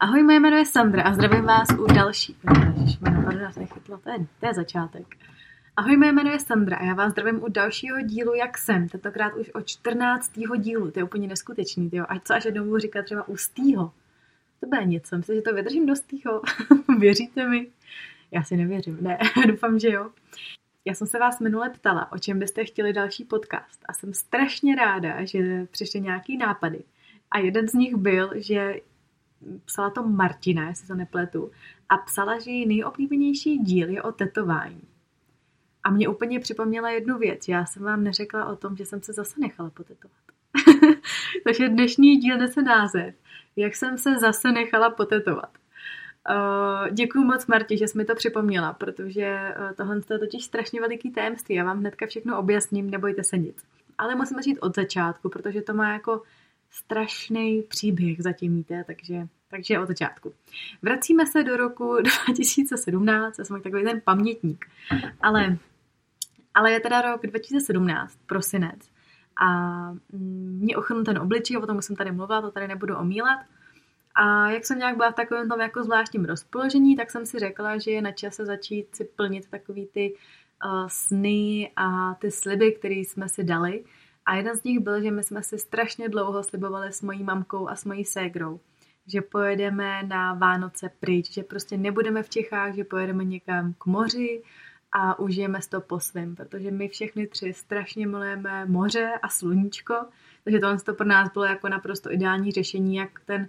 Ahoj, moje jméno je Sandra a zdravím vás u další. To je, začátek. Ahoj, moje jméno je Sandra a já vás zdravím u dalšího dílu Jak jsem, tentokrát už o 14. dílu, to je úplně neskutečný, tyjo. a co až jednou budu říkat třeba u stýho. To bude něco, myslím, že to vydržím do stýho, věříte mi? Já si nevěřím, ne, doufám, že jo. Já jsem se vás minule ptala, o čem byste chtěli další podcast a jsem strašně ráda, že přišly nějaký nápady. A jeden z nich byl, že psala to Martina, jestli se nepletu, a psala, že její nejoblíbenější díl je o tetování. A mě úplně připomněla jednu věc. Já jsem vám neřekla o tom, že jsem se zase nechala potetovat. Takže dnešní díl nese název. Jak jsem se zase nechala potetovat. Uh, děkuji moc Marti, že jsi mi to připomněla, protože uh, tohle je totiž strašně veliký tajemství. Já vám hnedka všechno objasním, nebojte se nic. Ale musíme začít od začátku, protože to má jako strašný příběh zatím, víte, takže, takže od začátku. Vracíme se do roku 2017, já jsem takový ten pamětník, ale, ale je teda rok 2017, prosinec, a mě ochrnul ten obličej, o tom jsem tady mluvila, to tady nebudu omílat. A jak jsem nějak byla v takovém tom jako zvláštním rozpoložení, tak jsem si řekla, že je na čase začít si plnit takový ty uh, sny a ty sliby, které jsme si dali. A jeden z nich byl, že my jsme si strašně dlouho slibovali s mojí mamkou a s mojí ségrou, že pojedeme na Vánoce pryč, že prostě nebudeme v Čechách, že pojedeme někam k moři a užijeme to po svém, protože my všechny tři strašně milujeme moře a sluníčko, takže tohle to pro nás bylo jako naprosto ideální řešení, jak ten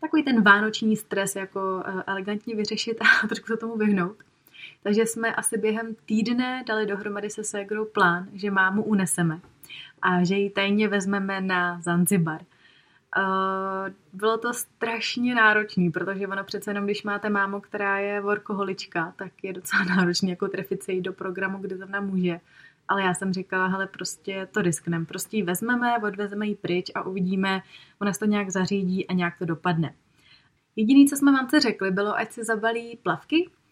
takový ten vánoční stres jako eh, elegantně vyřešit a trošku se tomu vyhnout. Takže jsme asi během týdne dali dohromady se ségrou plán, že mámu uneseme a že ji tajně vezmeme na Zanzibar. Uh, bylo to strašně náročné, protože ono přece jenom, když máte mámu, která je workoholička, tak je docela náročný jako trefit se jí do programu, kde zrovna může. Ale já jsem říkala, hele, prostě to riskneme. Prostě ji vezmeme, odvezeme ji pryč a uvidíme, ona se to nějak zařídí a nějak to dopadne. Jediné, co jsme mamce řekli, bylo, ať si zabalí plavky, Eh,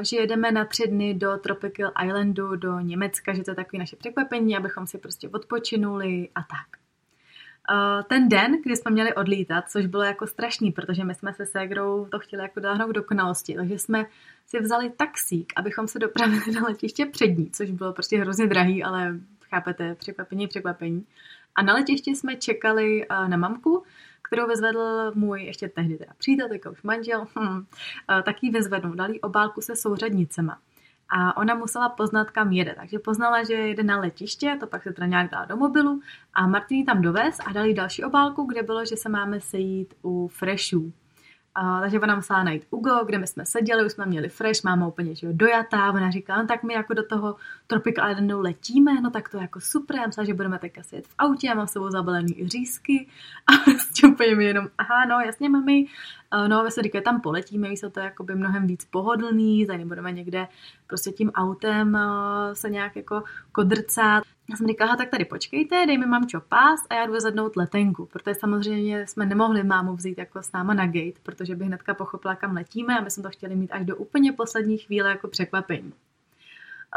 že jedeme na tři dny do Tropical Islandu, do Německa, že to je takové naše překvapení, abychom si prostě odpočinuli a tak. Eh, ten den, kdy jsme měli odlítat, což bylo jako strašný, protože my jsme se ségrou to chtěli jako dáhnout do konalosti, takže jsme si vzali taxík, abychom se dopravili na letiště přední, což bylo prostě hrozně drahý, ale chápete, překvapení, překvapení. A na letišti jsme čekali eh, na mamku, kterou vyzvedl můj ještě tehdy teda přítel, teďka už manžel, hm, tak ji vyzvednul, dal jí obálku se souřadnicema. A ona musela poznat, kam jede. Takže poznala, že jede na letiště, to pak se teda nějak dala do mobilu a Martin tam dovez a dal jí další obálku, kde bylo, že se máme sejít u Freshů. A, takže ona musela najít Ugo, kde my jsme seděli, už jsme měli fresh, máma úplně že jo, dojatá, ona říká, no tak my jako do toho Tropical Islandu letíme, no tak to je jako super, já myslela, že budeme tak asi jet v autě, já mám s sebou zabalený i řízky. A prostě úplně mi jenom, aha, no jasně mami, no ve se říká, tam poletíme, víš, to je jako by mnohem víc pohodlný, tady budeme někde prostě tím autem se nějak jako kodrcat. Já jsem říkala, tak tady počkejte, dej mi mamčo pás a já jdu zadnout letenku, protože samozřejmě jsme nemohli mámu vzít jako s náma na gate, protože by hnedka pochopila, kam letíme a my jsme to chtěli mít až do úplně poslední chvíle jako překvapení.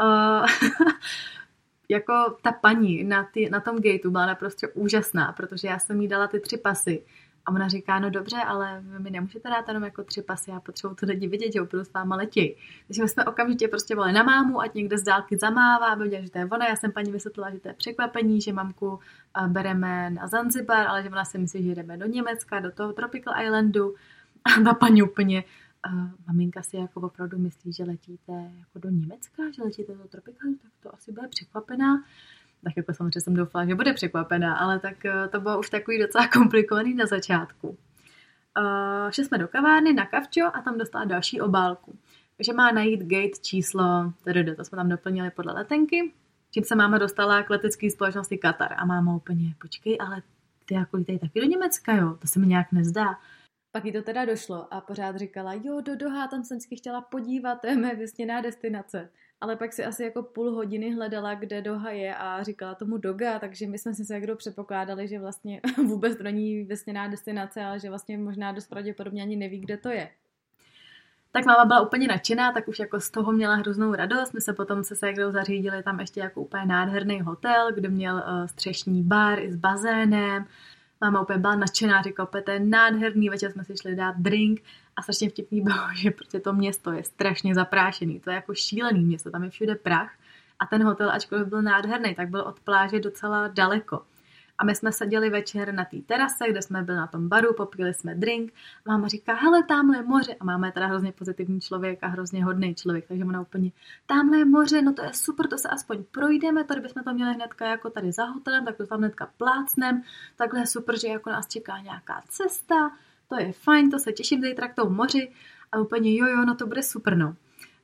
Uh, jako ta paní na, ty, na tom gateu byla naprosto úžasná, protože já jsem jí dala ty tři pasy a ona říká, no dobře, ale vy mi nemůžete dát jenom jako tři pasy, já potřebuji ty lidi vidět, že opravdu s váma letí. Takže my jsme okamžitě prostě volali na mámu, ať někde z dálky zamává, aby viděla, že to je ona. Já jsem paní vysvětlila, že to je překvapení, že mamku eh, bereme na Zanzibar, ale že ona si myslí, že jdeme do Německa, do toho Tropical Islandu. A ta paní úplně, uh, maminka si jako opravdu myslí, že letíte jako do Německa, že letíte do Tropical, tak to asi bude překvapená tak jako samozřejmě jsem doufala, že bude překvapená, ale tak eh, to bylo už takový docela komplikovaný na začátku. Uh, šli jsme do kavárny na kavčo a tam dostala další obálku. Že má najít gate číslo, tedy to jsme tam doplnili podle letenky, čím se máma dostala k letecké společnosti Qatar. A máma úplně, počkej, ale ty jako tady taky do Německa, jo, to se mi nějak nezdá. Pak jí to teda došlo a pořád říkala, jo, do Doha, tam jsem si chtěla podívat, to je mé vysněná destinace. Ale pak si asi jako půl hodiny hledala, kde Doha je a říkala tomu Doga, takže my jsme si se kdo předpokládali, že vlastně vůbec to není vysněná destinace, ale že vlastně možná dost pravděpodobně ani neví, kde to je. Tak máma byla úplně nadšená, tak už jako z toho měla hroznou radost. My se potom se Segrou zařídili tam ještě jako úplně nádherný hotel, kde měl uh, střešní bar i s bazénem. Máma úplně byla nadšená, říkala, to je nádherný, večer jsme si šli dát drink a strašně vtipný bylo, že prostě to město je strašně zaprášený, to je jako šílený město, tam je všude prach a ten hotel, ačkoliv byl nádherný, tak byl od pláže docela daleko. A my jsme seděli večer na té terase, kde jsme byli na tom baru, popili jsme drink. Máma říká, hele, tamhle je moře. A máma je teda hrozně pozitivní člověk a hrozně hodný člověk, takže ona úplně, tamhle je moře, no to je super, to se aspoň projdeme, tady bychom to měli hnedka jako tady za hotelem, tak to tam hnedka plácnem. Takhle je super, že jako nás čeká nějaká cesta, to je fajn, to se těším zítra k tomu moři. A úplně, jo, jo, no to bude super, no.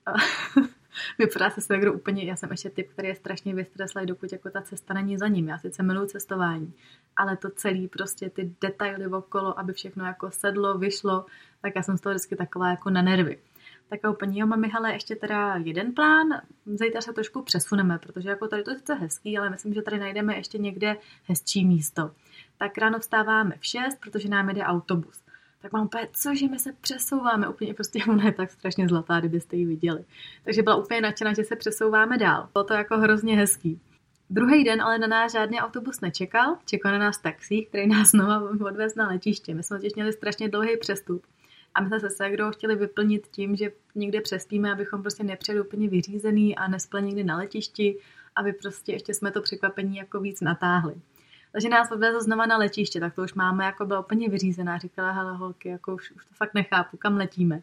vypadá se svegru úplně, já jsem ještě typ, který je strašně vystreslý, dokud jako ta cesta není za ním. Já sice miluji cestování, ale to celý prostě ty detaily okolo, aby všechno jako sedlo, vyšlo, tak já jsem z toho vždycky taková jako na nervy. Tak a úplně, jo, mami, hele, ještě teda jeden plán, zítra se trošku přesuneme, protože jako tady to je sice hezký, ale myslím, že tady najdeme ještě někde hezčí místo. Tak ráno vstáváme v 6, protože nám jede autobus tak mám úplně, cože my se přesouváme, úplně prostě ona je tak strašně zlatá, kdybyste ji viděli. Takže byla úplně nadšená, že se přesouváme dál. Bylo to jako hrozně hezký. Druhý den ale na nás žádný autobus nečekal, čekal na nás taxi, který nás znovu odvez na letiště. My jsme totiž měli strašně dlouhý přestup. A my jsme se Segrou chtěli vyplnit tím, že někde přespíme, abychom prostě nepřijeli úplně vyřízený a nespali někdy na letišti, aby prostě ještě jsme to překvapení jako víc natáhli. Takže nás odvezl znova na letiště, tak to už máme jako byla úplně vyřízená. Říkala, hele holky, jako už, už to fakt nechápu, kam letíme.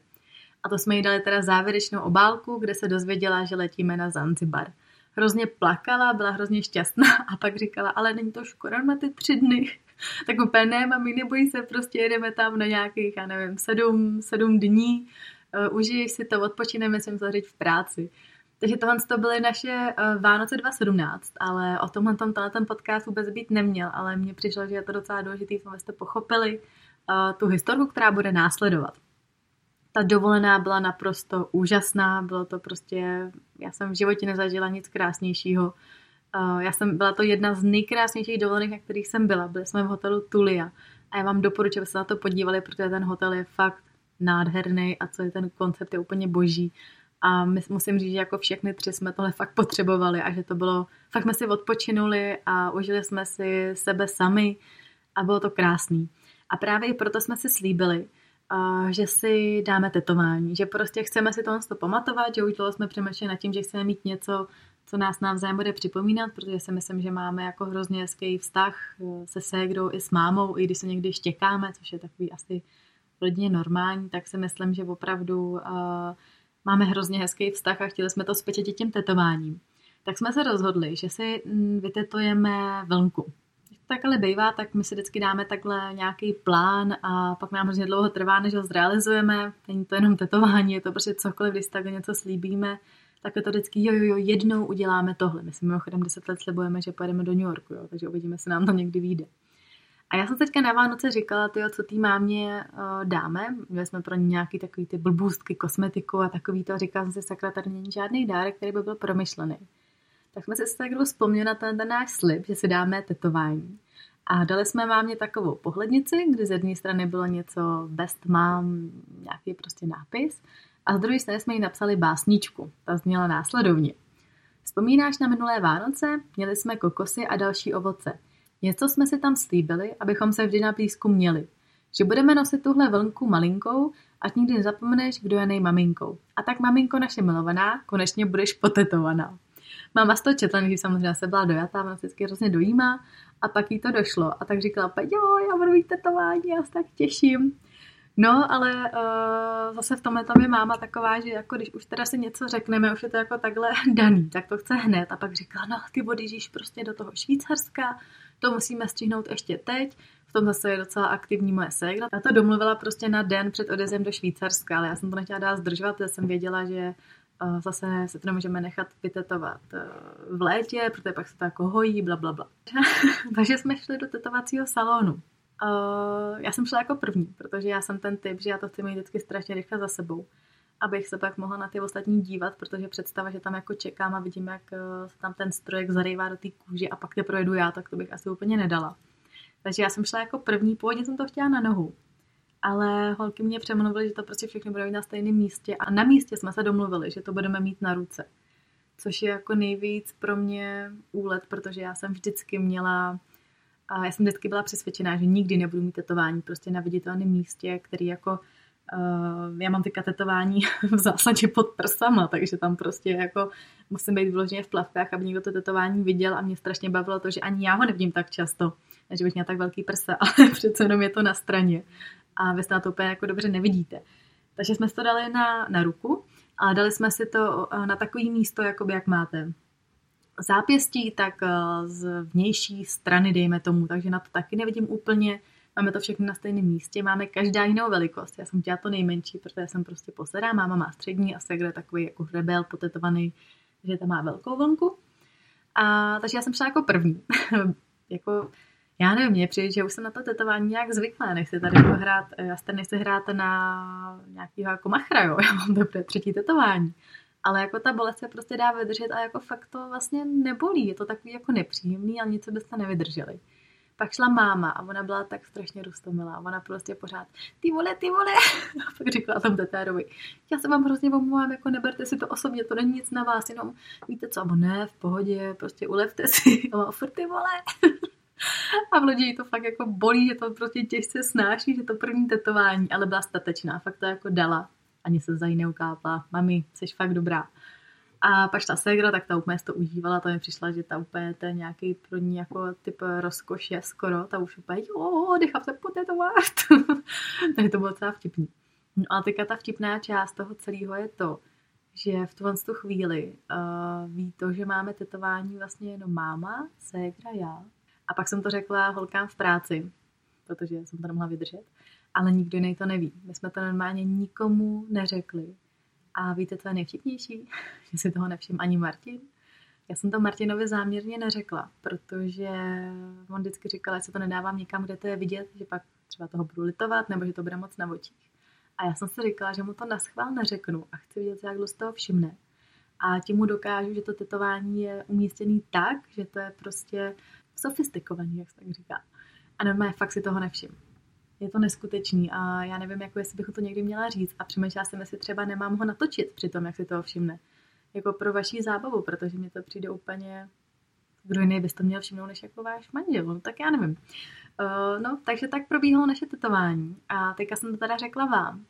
A to jsme jí dali teda závěrečnou obálku, kde se dozvěděla, že letíme na Zanzibar. Hrozně plakala, byla hrozně šťastná a pak říkala, ale není to škoda na ty tři dny. tak úplně ne, mami, neboj se, prostě jedeme tam na nějakých, já nevím, sedm, sedm dní, uh, užiješ si to, odpočineme, jsem zařít v práci. Takže tohle to byly naše uh, Vánoce 2017, ale o tomhle tom ten podcast vůbec být neměl, ale mně přišlo, že je to docela důležité, abyste pochopili uh, tu historiku, která bude následovat. Ta dovolená byla naprosto úžasná, bylo to prostě, já jsem v životě nezažila nic krásnějšího. Uh, já jsem, byla to jedna z nejkrásnějších dovolených, na kterých jsem byla. Byli jsme v hotelu Tulia a já vám doporučuji, abyste na to podívali, protože ten hotel je fakt nádherný a co je ten koncept je úplně boží. A my, musím říct, že jako všechny tři jsme tohle fakt potřebovali a že to bylo, fakt jsme si odpočinuli a užili jsme si sebe sami a bylo to krásný. A právě i proto jsme si slíbili, že si dáme tetování, že prostě chceme si tohle pamatovat, že už dlouho jsme přemýšleli nad tím, že chceme mít něco, co nás navzájem bude připomínat, protože si myslím, že máme jako hrozně hezký vztah uh, se ségrou i s mámou, i když se někdy štěkáme, což je takový asi hodně normální, tak si myslím, že opravdu uh, máme hrozně hezký vztah a chtěli jsme to zpečetit tím tetováním. Tak jsme se rozhodli, že si mm, vytetujeme vlnku. To takhle bývá, tak my si vždycky dáme takhle nějaký plán a pak nám hrozně dlouho trvá, než ho zrealizujeme. Není to jenom tetování, je to prostě cokoliv, když takhle něco slíbíme, tak je to vždycky, jo, jo, jo, jednou uděláme tohle. My si mimochodem 10 let slibujeme, že pojedeme do New Yorku, jo, takže uvidíme, jestli nám to někdy vyjde. A já jsem teďka na Vánoce říkala, tyjo, co tý mámě uh, dáme. Měli jsme pro ní nějaký takový ty blbůstky, kosmetiku a takový to. Říkala jsem si, sakra, tady není žádný dárek, který by byl promyšlený. Tak jsme si tak vzpomněli na ten, ten náš slib, že si dáme tetování. A dali jsme mámě takovou pohlednici, kdy z jedné strany bylo něco best mám, nějaký prostě nápis, a z druhé strany jsme jí napsali básničku. Ta zněla následovně. Vzpomínáš na minulé Vánoce? Měli jsme kokosy a další ovoce. Něco jsme si tam slíbili, abychom se vždy na blízku měli. Že budeme nosit tuhle vlnku malinkou, ať nikdy nezapomeneš, kdo je nejmaminkou. A tak maminko naše milovaná, konečně budeš potetovaná. Máma z toho četla, když samozřejmě se byla dojatá, ona vždycky hrozně dojímá a pak jí to došlo. A tak říkala, jo, já budu mít tetování, já se tak těším. No, ale uh, zase v tomhle tam je máma taková, že jako když už teda si něco řekneme, už je to jako takhle daný, tak to chce hned. A pak říkala, no ty odjíždíš prostě do toho Švýcarska, to musíme střihnout ještě teď. V tom zase je docela aktivní moje ségra. Já to domluvila prostě na den před odezem do Švýcarska, ale já jsem to nechtěla dát zdržovat, protože jsem věděla, že Zase se to nemůžeme nechat vytetovat eh, v létě, protože pak se to jako hojí, bla, bla, bla. Takže jsme šli do tetovacího salonu. Já jsem šla jako první, protože já jsem ten typ, že já to chci mít vždycky strašně rychle za sebou abych se pak mohla na ty ostatní dívat, protože představa, že tam jako čekám a vidím, jak eh, se tam ten strojek zarývá do té kůže a pak te projedu já, tak to bych asi úplně nedala. Takže já jsem šla jako první, původně jsem to chtěla na nohu, ale holky mě přemluvily, že to prostě všechno bude mít na stejném místě a na místě jsme se domluvili, že to budeme mít na ruce. Což je jako nejvíc pro mě úlet, protože já jsem vždycky měla a já jsem vždycky byla přesvědčená, že nikdy nebudu mít tetování prostě na viditelném místě, který jako já mám ty tetování v zásadě pod prsama, takže tam prostě jako musím být vyloženě v plavkách, aby někdo to tetování viděl a mě strašně bavilo to, že ani já ho nevidím tak často, že bych měla tak velký prsa, ale přece jenom je to na straně a vy na to úplně jako dobře nevidíte. Takže jsme si to dali na, na ruku, ale dali jsme si to eh, na takový místo, jakoby jak máte zápěstí, tak eh, z vnější strany, dejme tomu, takže na to taky nevidím úplně, Máme to všechno na stejném místě, máme každá jinou velikost. Já jsem chtěla to nejmenší, protože jsem prostě posedá, máma má střední a Segra je takový jako rebel potetovaný, že tam má velkou vlnku. A, takže já jsem šla jako první. jako, já nevím, mě přijde, že už jsem na to tetování nějak zvyklá, nechci tady jako hrát, já tady nechci hrát na nějakýho jako machra, jo, já mám teprve třetí tetování. Ale jako ta bolest se prostě dá vydržet a jako fakt to vlastně nebolí. Je to takový jako nepříjemný, ale nic byste nevydrželi. Pak šla máma a ona byla tak strašně rustomilá. Ona prostě pořád, ty vole, ty vole. A pak říkala tam tetérovi, já se vám hrozně omlouvám, jako neberte si to osobně, to není nic na vás, jenom víte co, ne, v pohodě, prostě ulevte si. A má ty vole. A v lodi to fakt jako bolí, že to prostě těžce snáší, že to první tetování, ale byla statečná, fakt to jako dala. Ani se za ní neukápla. Mami, jsi fakt dobrá. A pak ta ségra, tak ta úplně to užívala, to mi přišla, že ta úplně to je nějaký pro ní jako typ rozkoše skoro, ta už úplně, jo, nechám se potetovat. Takže to bylo docela vtipný. No a teďka ta vtipná část toho celého je to, že v tuhle tu chvíli uh, ví to, že máme tetování vlastně jenom máma, ségra, já. A pak jsem to řekla holkám v práci, protože jsem to nemohla vydržet, ale nikdo jiný to neví. My jsme to normálně nikomu neřekli. A víte, co je nejvtipnější? že si toho nevšiml ani Martin. Já jsem to Martinovi záměrně neřekla, protože on vždycky říkal, že se to nedávám někam, kde to je vidět, že pak třeba toho budu litovat, nebo že to bude moc na očích. A já jsem si říkala, že mu to na schvál neřeknu a chci vidět, jak z toho všimne. A tím mu dokážu, že to tetování je umístěný tak, že to je prostě sofistikovaný, jak se tak říká. A normálně fakt si toho nevšim je to neskutečný a já nevím, jako jestli bych to někdy měla říct a přemýšlela jsem, jestli třeba nemám ho natočit při tom, jak si toho všimne. Jako pro vaší zábavu, protože mi to přijde úplně kdo jiný bys to měl všimnout, než jako váš manžel, no, tak já nevím. Uh, no, takže tak probíhalo naše tetování a teďka jsem to teda řekla vám.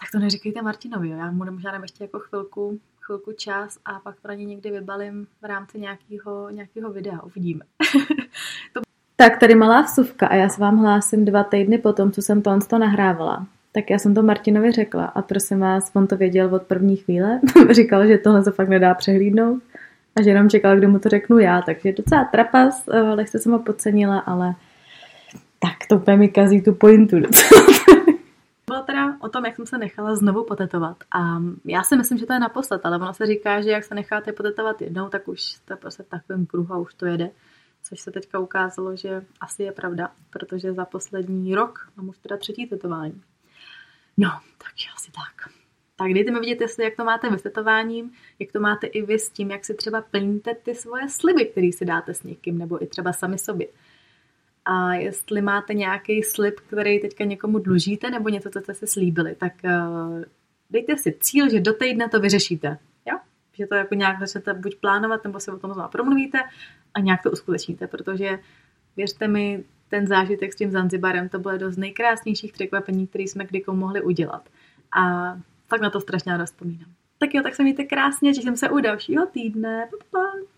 Tak to neříkejte Martinovi, jo. já mu možná ještě jako chvilku, chvilku čas a pak to někdy vybalím v rámci nějakého, nějakého videa, uvidíme. tak tady malá vsuvka a já se vám hlásím dva týdny po tom, co jsem to to nahrávala. Tak já jsem to Martinovi řekla a prosím vás, on to věděl od první chvíle. Říkal, že tohle se fakt nedá přehlídnout a že jenom čekal, kdy mu to řeknu já. Takže docela trapas, eh, lehce jsem ho podcenila, ale tak to úplně mi kazí tu pointu Bylo teda o tom, jak jsem se nechala znovu potetovat. A já si myslím, že to je naposled, ale ono se říká, že jak se necháte potetovat jednou, tak už jste prostě v takovém kruhu a už to jede což se teďka ukázalo, že asi je pravda, protože za poslední rok mám už teda třetí tetování. No, takže asi tak. Tak dejte mi vidět, jestli jak to máte vy s tetováním, jak to máte i vy s tím, jak si třeba plníte ty svoje sliby, které si dáte s někým, nebo i třeba sami sobě. A jestli máte nějaký slib, který teďka někomu dlužíte, nebo něco, co jste si slíbili, tak uh, dejte si cíl, že do týdne to vyřešíte. Že to jako nějak začnete buď plánovat, nebo si o tom znovu promluvíte a nějak to uskutečníte, protože věřte mi, ten zážitek s tím Zanzibarem, to bylo jedno z nejkrásnějších překvapení, které jsme kdy mohli udělat. A fakt na to strašně ráda vzpomínám. Tak jo, tak se mějte krásně, těším se u dalšího týdne. Pa, pa.